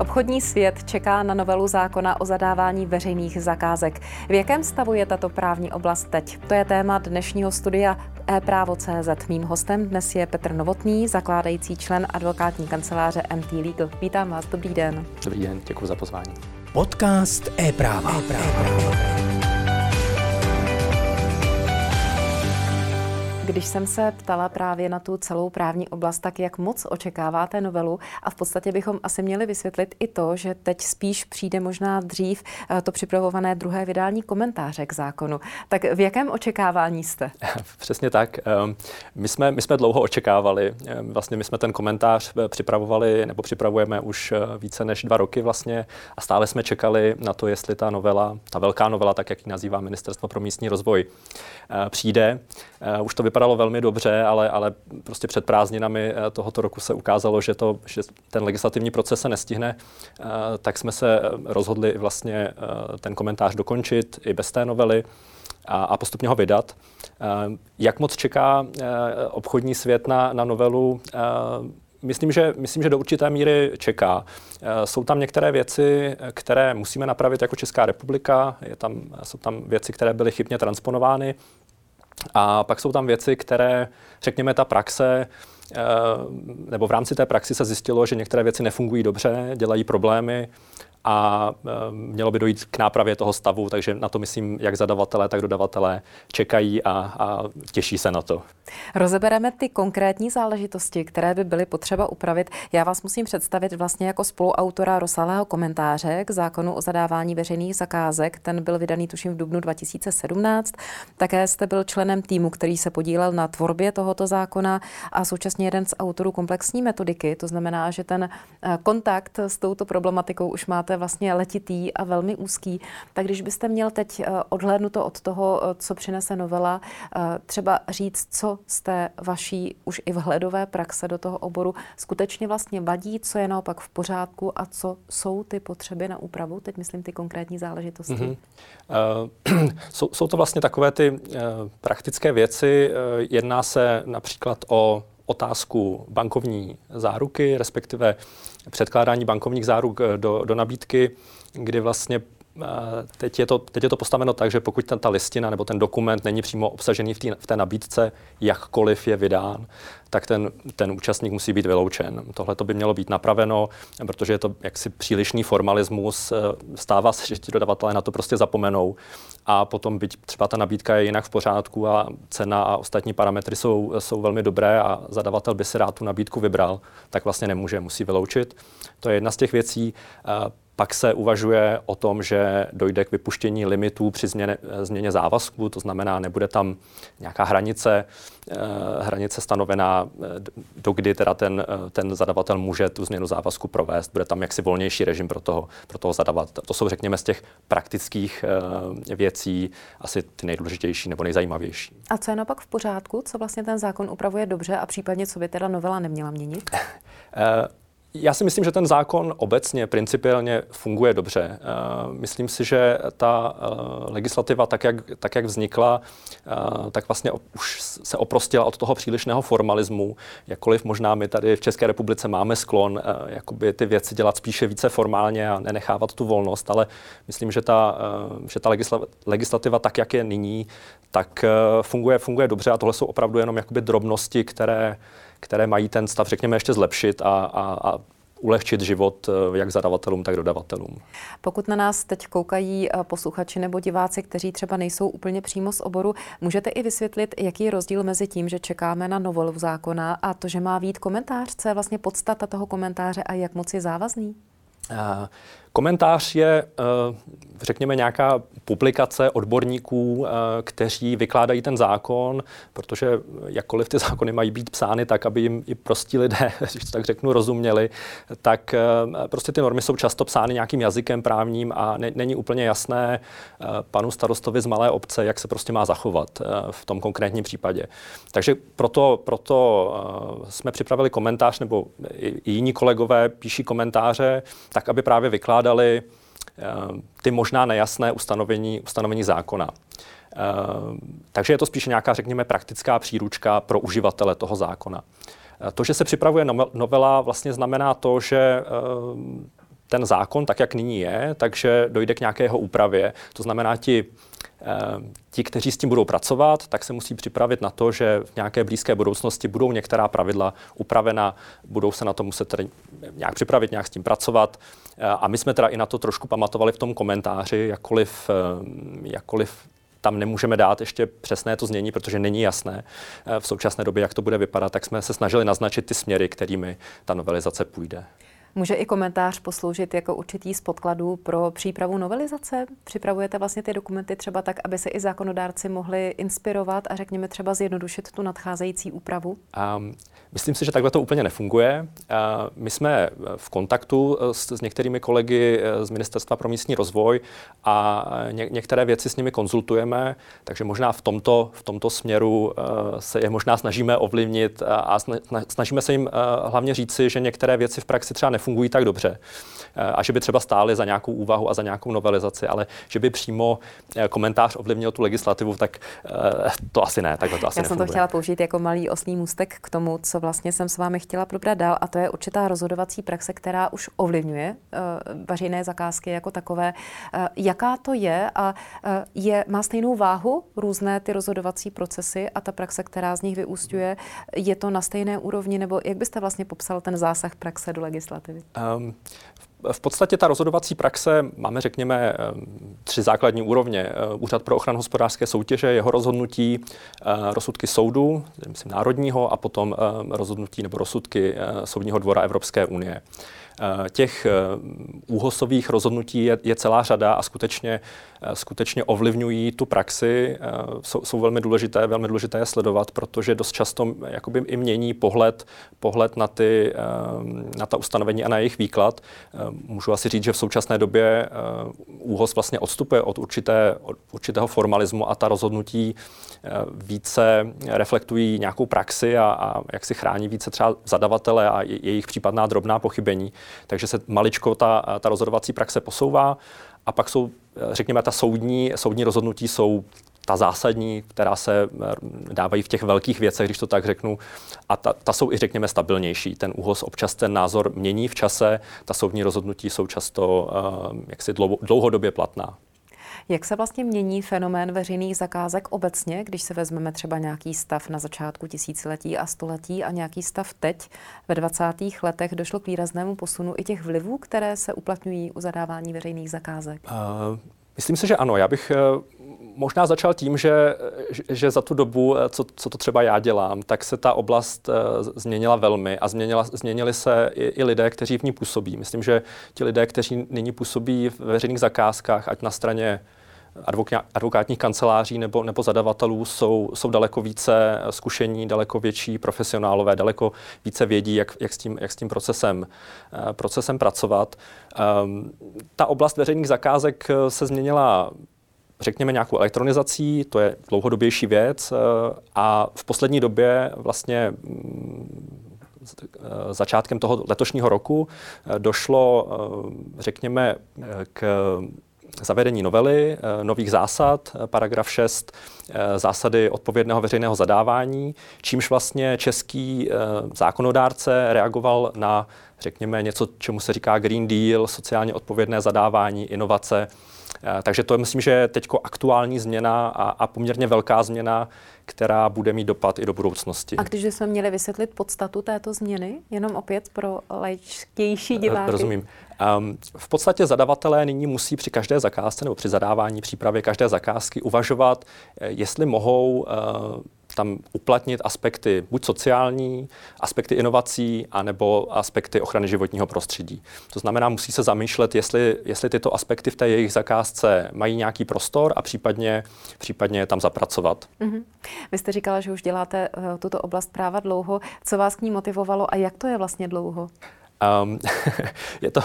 Obchodní svět čeká na novelu zákona o zadávání veřejných zakázek. V jakém stavu je tato právní oblast teď? To je téma dnešního studia e-právo.cz. Mým hostem dnes je Petr Novotný, zakládající člen advokátní kanceláře MT Legal. Vítám vás, dobrý den. Dobrý den, děkuji za pozvání. Podcast e-práva. e-práva. Když jsem se ptala právě na tu celou právní oblast, tak jak moc očekáváte novelu a v podstatě bychom asi měli vysvětlit i to, že teď spíš přijde možná dřív eh, to připravované druhé vydání komentáře k zákonu. Tak v jakém očekávání jste? Přesně tak. Ehm, my jsme, my jsme dlouho očekávali. Ehm, vlastně my jsme ten komentář eh, připravovali nebo připravujeme už eh, více než dva roky vlastně a stále jsme čekali na to, jestli ta novela, ta velká novela, tak jak ji nazývá Ministerstvo pro místní rozvoj, přijde. Už to vypadá vypadalo velmi dobře, ale, ale prostě před prázdninami eh, tohoto roku se ukázalo, že, to, že ten legislativní proces se nestihne, eh, tak jsme se rozhodli vlastně eh, ten komentář dokončit i bez té novely a, a postupně ho vydat. Jak moc čeká obchodní svět na, na novelu? Myslím že, myslím, že do určité míry čeká. Jsou tam některé věci, které musíme napravit jako Česká republika. Je tam, jsou tam věci, které byly chybně transponovány. A pak jsou tam věci, které, řekněme, ta praxe, eh, nebo v rámci té praxi se zjistilo, že některé věci nefungují dobře, dělají problémy a eh, mělo by dojít k nápravě toho stavu, takže na to myslím, jak zadavatelé, tak dodavatelé čekají a, a těší se na to. Rozebereme ty konkrétní záležitosti, které by byly potřeba upravit. Já vás musím představit vlastně jako spoluautora rozsáhlého komentáře k zákonu o zadávání veřejných zakázek. Ten byl vydaný tuším v dubnu 2017. Také jste byl členem týmu, který se podílel na tvorbě tohoto zákona a současně jeden z autorů komplexní metodiky. To znamená, že ten eh, kontakt s touto problematikou už máte vlastně letitý a velmi úzký. Tak když byste měl teď eh, odhlédnuto od toho, eh, co přinese novela, třeba říct, co z té vaší už i vhledové praxe do toho oboru skutečně vlastně vadí, co je naopak v pořádku a co jsou ty potřeby na úpravu? Teď myslím ty konkrétní záležitosti. Mm-hmm. Uh, jsou, jsou to vlastně takové ty uh, praktické věci. Uh, jedná se například o otázku bankovní záruky, respektive předkládání bankovních záruk do, do nabídky, kdy vlastně teď je, to, teď je to postaveno tak, že pokud ten, ta listina nebo ten dokument není přímo obsažený v, tý, v té nabídce, jakkoliv je vydán, tak ten, ten účastník musí být vyloučen. Tohle to by mělo být napraveno, protože je to jaksi přílišný formalismus. Stává se, že ti dodavatelé na to prostě zapomenou a potom byť třeba ta nabídka je jinak v pořádku a cena a ostatní parametry jsou, jsou velmi dobré a zadavatel by si rád tu nabídku vybral, tak vlastně nemůže, musí vyloučit. To je jedna z těch věcí. Pak se uvažuje o tom, že dojde k vypuštění limitů při změně, změně závazku, to znamená, nebude tam nějaká hranice, eh, hranice stanovená, eh, do kdy teda ten, eh, ten zadavatel může tu změnu závazku provést. Bude tam jaksi volnější režim pro toho, pro toho zadavatele. To jsou, řekněme, z těch praktických věcí asi ty nejdůležitější nebo nejzajímavější. A co je naopak v pořádku? Co vlastně ten zákon upravuje dobře a případně co by teda novela neměla měnit? Já si myslím, že ten zákon obecně, principiálně funguje dobře. Eh, myslím si, že ta eh, legislativa, tak jak, tak jak vznikla, eh, tak vlastně už se oprostila od toho přílišného formalismu, jakkoliv možná my tady v České republice máme sklon jakoby ty věci dělat spíše více formálně a nenechávat tu volnost, ale myslím, že ta, že ta legislativa tak, jak je nyní, tak funguje, funguje dobře a tohle jsou opravdu jenom jakoby drobnosti, které které mají ten stav, řekněme, ještě zlepšit a, a, a ulehčit život eh, jak zadavatelům, tak dodavatelům. Pokud na nás teď koukají eh, posluchači nebo diváci, kteří třeba nejsou úplně přímo z oboru, můžete i vysvětlit, jaký je rozdíl mezi tím, že čekáme na novelu zákona a to, že má být komentář, co je vlastně podstata toho komentáře a jak moc je závazný? Komentář je, eh, řekněme, nějaká publikace odborníků, eh, kteří vykládají ten zákon, protože jakkoliv ty zákony mají být psány tak, aby jim i prostí lidé, když to tak řeknu, rozuměli, tak eh, prostě ty normy jsou často psány nějakým jazykem právním a není úplně jasné panu starostovi z malé obce, jak se prostě má zachovat v tom konkrétním případě. Takže proto, proto jsme připravili komentář, nebo i jiní kolegové píší komentáře, tak, aby právě vykládali vykládali eh, ty možná nejasné ustanovení, ustanovení zákona. Eh, takže je to spíše nějaká, řekněme, praktická příručka pro uživatele toho zákona. Eh, to, že se připravuje novela, vlastně znamená to, že ten zákon, tak jak nyní je, takže dojde k nějakého úpravě. To znamená, ti, eh, ti, kteří s tím budou pracovat, tak se musí připravit na to, že v nějaké blízké budoucnosti budou některá pravidla upravena, budou se na to muset tedy nějak připravit, nějak s tím pracovat. Eh, a my jsme teda i na to trošku pamatovali v tom komentáři, jakkoliv, jakkoliv tam nemůžeme dát ještě přesné to znění, protože není jasné v současné době, jak to bude vypadat, tak jsme se snažili naznačit ty směry, kterými ta novelizace půjde. Může i komentář posloužit jako určitý z podkladů pro přípravu novelizace? Připravujete vlastně ty dokumenty třeba tak, aby se i zákonodárci mohli inspirovat a řekněme třeba zjednodušit tu nadcházející úpravu? Um, myslím si, že takhle to úplně nefunguje. Uh, my jsme v kontaktu s, s některými kolegy eh, z Ministerstva pro místní rozvoj a ně, některé věci s nimi konzultujeme, takže možná v tomto, v tomto směru uh, se je možná snažíme ovlivnit a, a snažíme se jim uh, hlavně říci, že některé věci v praxi třeba nefungují tak dobře. Eh, a že by třeba stály za nějakou úvahu a za nějakou novelizaci, ale že by přímo eh, komentář ovlivnil tu legislativu, tak eh, to asi ne, takhle to asi Já jsem nefunguje. to chtěla použít jako malý osný můstek k tomu, co vlastně jsem s vámi chtěla probrat dál, a to je určitá rozhodovací praxe, která už ovlivňuje veřejné zakázky jako takové. Jaká to je a je, má stejnou váhu různé ty rozhodovací procesy a ta praxe, která z nich vyústňuje, je to na stejné úrovni, nebo jak byste vlastně popsal ten zásah praxe do legislativy? Um, v podstatě ta rozhodovací praxe máme, řekněme, tři základní úrovně. Eh, Úřad pro ochranu hospodářské soutěže, jeho rozhodnutí, rozsudky soudu, myslím národního, a potom rozhodnutí nebo rozsudky Soudního dvora Evropské unie. Eh, těch eh, úhosových rozhodnutí je, je celá řada a skutečně, eh, skutečně ovlivňují tu praxi. Jsou, jsou velmi důležité, velmi důležité je sledovat, protože dost často jakoby i mění pohled, pohled na, ty, na ta ustanovení a na jejich výklad. Můžu asi říct, že v současné době úhos vlastně odstupuje od, určité, od určitého formalismu a ta rozhodnutí více reflektují nějakou praxi a, a jak si chrání více třeba zadavatele a jejich případná drobná pochybení. Takže se maličko ta, ta rozhodovací praxe posouvá a pak jsou, řekněme, ta soudní, soudní rozhodnutí jsou ta zásadní, která se eh, dávají v těch velkých věcech, když to tak řeknu, a ta, ta jsou i, řekněme, stabilnější. Ten úhoz občas ten názor mění v čase, ta soudní rozhodnutí jsou často uh, jaksi dlouhodobě platná. Jak se vlastně mění fenomén veřejných zakázek obecně, když se vezmeme třeba nějaký stav na začátku tisíciletí a století a nějaký stav teď ve 20. letech došlo k výraznému posunu i těch vlivů, které se uplatňují u zadávání veřejných zakázek? Uh, myslím si, že ano. Já bych uh možná začal tím, že, že za tu dobu, co, co to třeba já dělám, tak se ta oblast uh, změnila velmi a změnila, změnili se i, i lidé, kteří v ní působí. Myslím, že ti lidé, kteří nyní působí v veřejných zakázkách, ať na straně advokátních kanceláří nebo, nebo zadavatelů jsou, jsou daleko více zkušení, daleko větší profesionálové, daleko více vědí, jak, jak, s, tím, jak s tím procesem, eh, procesem pracovat. Um, ta oblast veřejných zakázek eh, se změnila řekněme nějakou elektronizací, to je dlouhodobější věc eh, a v poslední době vlastně mm, začátkem toho letošního roku došlo, řekněme, k zavedení novely, eh, nových zásad, eh, paragraf 6, eh, zásady odpovědného veřejného zadávání, čímž vlastně český zákonodárce reagoval na, řekněme, něco, čemu se říká Green Deal, sociálně odpovědné zadávání, inovace. Takže to je, myslím, že teď aktuální změna a, a poměrně velká změna, která bude mít dopad i do budoucnosti. A když jsme měli vysvětlit podstatu této změny, jenom opět pro laičtější diváky? Rozumím. Um, v podstatě zadavatelé nyní musí při každé zakázce nebo při zadávání přípravy každé zakázky uvažovat, eh, jestli mohou uh, tam uplatnit aspekty buď sociální, aspekty inovací, anebo aspekty ochrany životního prostředí. To znamená, musí se zamýšlet, jestli, jestli tyto aspekty v té jejich zakázce mají nějaký prostor a případně, případně je tam zapracovat. Mm-hmm. Vy jste říkala, že už děláte uh, tuto oblast práva dlouho. Co vás k ní motivovalo a jak to je vlastně dlouho? Um, je to,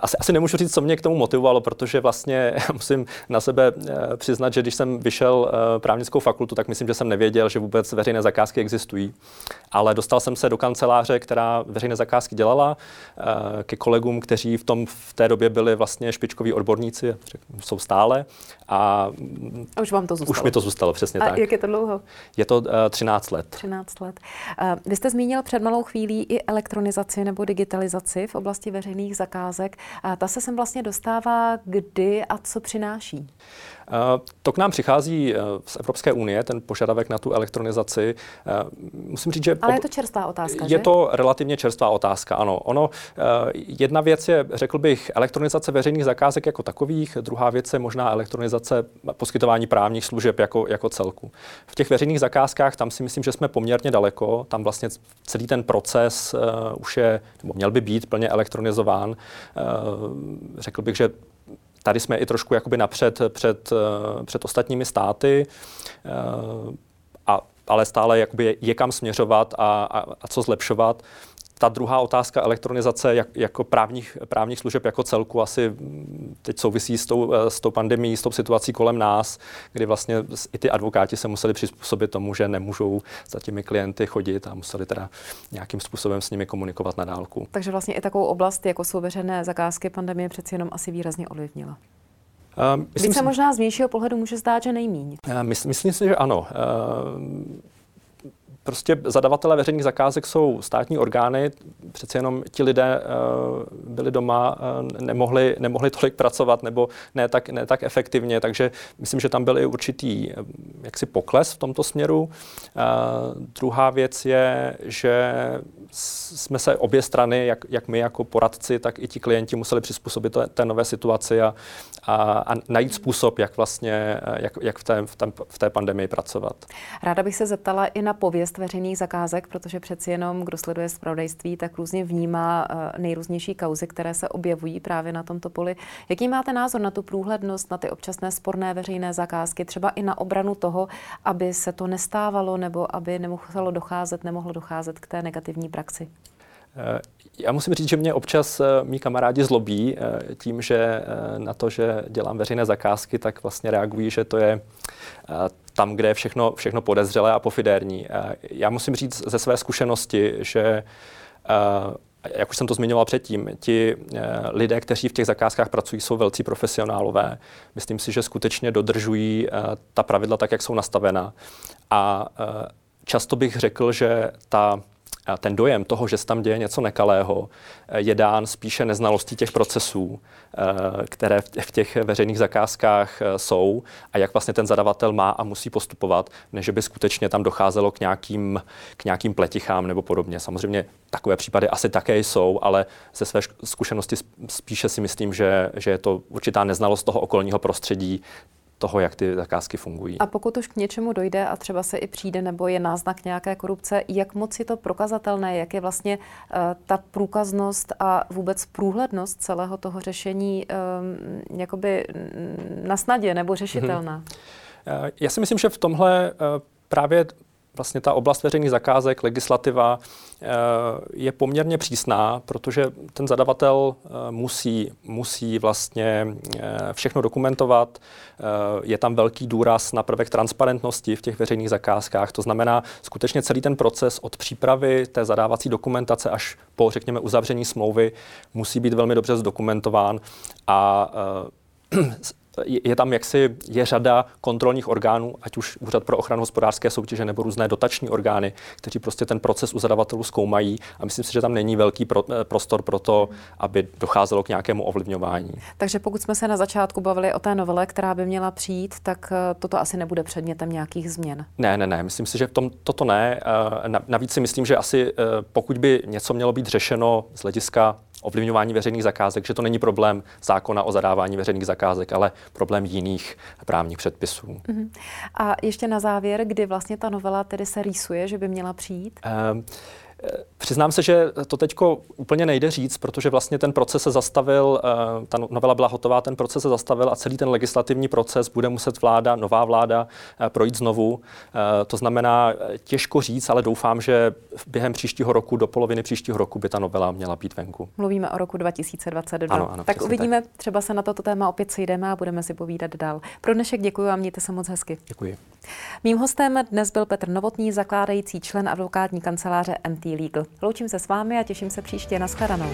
asi, asi nemůžu říct, co mě k tomu motivovalo, protože vlastně musím na sebe eh, přiznat, že když jsem vyšel eh, právnickou fakultu, tak myslím, že jsem nevěděl, že vůbec veřejné zakázky existují. Ale dostal jsem se do kanceláře, která veřejné zakázky dělala, eh, ke kolegům, kteří v, tom, v té době byli vlastně špičkoví odborníci, jsou stále. A, a už vám to zůstalo? Už mi to zůstalo, přesně a tak. jak je to dlouho? Je to uh, 13 let. 13 let. Uh, vy jste zmínil před malou chvílí i elektronizaci nebo digitalizaci digitalizaci v oblasti veřejných zakázek. A ta se sem vlastně dostává kdy a co přináší? Eh, to k nám přichází eh, z Evropské unie, ten požadavek na tu elektronizaci. Eh, musím říct, že... Ale je to čerstvá otázka, Je že? to relativně čerstvá otázka, ano. Ono, jedna věc je, řekl bych, elektronizace veřejných zakázek jako takových, druhá věc je možná elektronizace poskytování právních služeb jako, jako celku. V těch veřejných zakázkách tam si myslím, že jsme poměrně daleko, tam vlastně celý ten proces uh, už je, nebo měl by být plně elektronizován. Uh, řekl bych, že tady jsme i trošku jakoby napřed před, eh, před ostatními státy, eh, a, ale stále jakoby je, je kam směřovat a, a, a co zlepšovat ta druhá otázka elektronizace jak, jako právních, právních služeb jako celku asi teď souvisí s tou, s tou pandemí, s tou situací kolem nás, kdy vlastně i ty advokáti se museli přizpůsobit tomu, že nemůžou za těmi klienty chodit a museli teda nějakým způsobem s nimi komunikovat na dálku. Takže vlastně i takovou oblast, jako jsou veřejné zakázky, pandemie přeci jenom asi výrazně ovlivnila. Uh, myslím, Byť se možná z vnějšího pohledu může zdát, že nejmíň. Uh, mysl, myslím si, že ano. Uh, prostě zadavatelé veřejných zakázek jsou státní orgány, přece jenom ti lidé uh, byli doma, uh, nemohli, nemohli tolik pracovat nebo ne tak, ne tak efektivně, takže myslím, že tam byl i určitý uh, jaksi pokles v tomto směru. Uh, druhá věc je, že jsme se obě strany, jak, jak my jako poradci, tak i ti klienti museli přizpůsobit té nové situaci a, a, a najít způsob, jak vlastně, jak, jak v, té, v, té, v té pandemii pracovat. Ráda bych se zeptala i na pověst veřejných zakázek, protože přeci jenom, kdo sleduje zpravodajství, tak různě vnímá eh, nejrůznější kauzy, které se objevují právě na tomto poli. Jaký máte názor na tu průhlednost, na ty občasné sporné veřejné zakázky, třeba i na obranu toho, aby se to nestávalo nebo aby nemohlo docházet, nemohlo docházet k té negativní praxi? Eh, já musím říct, že mě občas eh, mý kamarádi zlobí tím, že na to, že dělám veřejné zakázky, tak vlastně reagují, že to je tam, kde je všechno, všechno podezřelé a pofidérní. Já musím říct ze své zkušenosti, že jak už jsem to zmiňoval předtím, ti lidé, kteří v těch zakázkách pracují, jsou velcí profesionálové. Myslím si, že skutečně dodržují ta pravidla tak, jak jsou nastavena. A často bych řekl, že ta ten dojem toho, že se tam děje něco nekalého, eh, je dán spíše neznalostí těch procesů, eh, které v těch veřejných zakázkách eh, jsou a jak vlastně ten zadavatel má a musí postupovat, než by skutečně tam docházelo k nějakým, k nějakým pletichám nebo podobně. Samozřejmě takové případy asi také jsou, ale ze své zkušenosti spíše si myslím, že, že je to určitá neznalost toho okolního prostředí, toho, jak ty zakázky fungují. A pokud už k něčemu dojde a třeba se i přijde nebo je náznak nějaké korupce, jak moc je to prokazatelné, jak je vlastně uh, ta průkaznost a vůbec průhlednost celého toho řešení um, jakoby na snadě nebo řešitelná? Mm-hmm. Já si myslím, že v tomhle uh, právě vlastně ta oblast veřejných zakázek, legislativa eh, je poměrně přísná, protože ten zadavatel eh, musí, musí vlastně eh, všechno dokumentovat. Je tam velký důraz na prvek transparentnosti v těch veřejných zakázkách. To znamená, skutečně celý ten proces od přípravy té zadávací dokumentace až po, řekněme, uzavření smlouvy musí být velmi dobře zdokumentován a je tam jaksi je řada kontrolních orgánů, ať už Úřad pro ochranu hospodářské soutěže nebo různé dotační orgány, kteří prostě ten proces u zadavatelů zkoumají a myslím si, že tam není velký pro, eh, prostor pro to, aby docházelo k nějakému ovlivňování. Takže pokud jsme se na začátku bavili o té novele, která by měla přijít, tak eh, toto asi nebude předmětem nějakých změn. Ne, ne, ne, myslím si, že v tom toto ne. Eh, navíc si myslím, že asi pokud by něco mělo být řešeno z hlediska ovlivňování veřejných zakázek, že to není problém zákona o zadávání veřejných zakázek, ale problém jiných právních předpisů. Uh-huh. A ještě na závěr, kdy vlastně ta novela tedy se rýsuje, že by měla přijít? Uh, Přiznám se, že to teď úplně nejde říct, protože vlastně ten proces se zastavil, eh, ta no-, novela byla hotová, ten proces se zastavil a celý ten legislativní proces bude muset vláda, nová vláda eh, projít znovu. Eh, to znamená, těžko říct, ale doufám, že během příštího roku, do poloviny příštího roku by ta novela měla být venku. Mluvíme o roku 2022. Ano, ano, tak uvidíme, tak. třeba se na toto téma opět sejdeme a budeme si povídat dál. Pro dnešek děkuji a mějte se moc hezky. Děkuji. Mým hostem dnes byl Petr Novotný, zakládající člen advokátní kanceláře MT Legal. Loučím se s vámi a těším se příště. Naschledanou.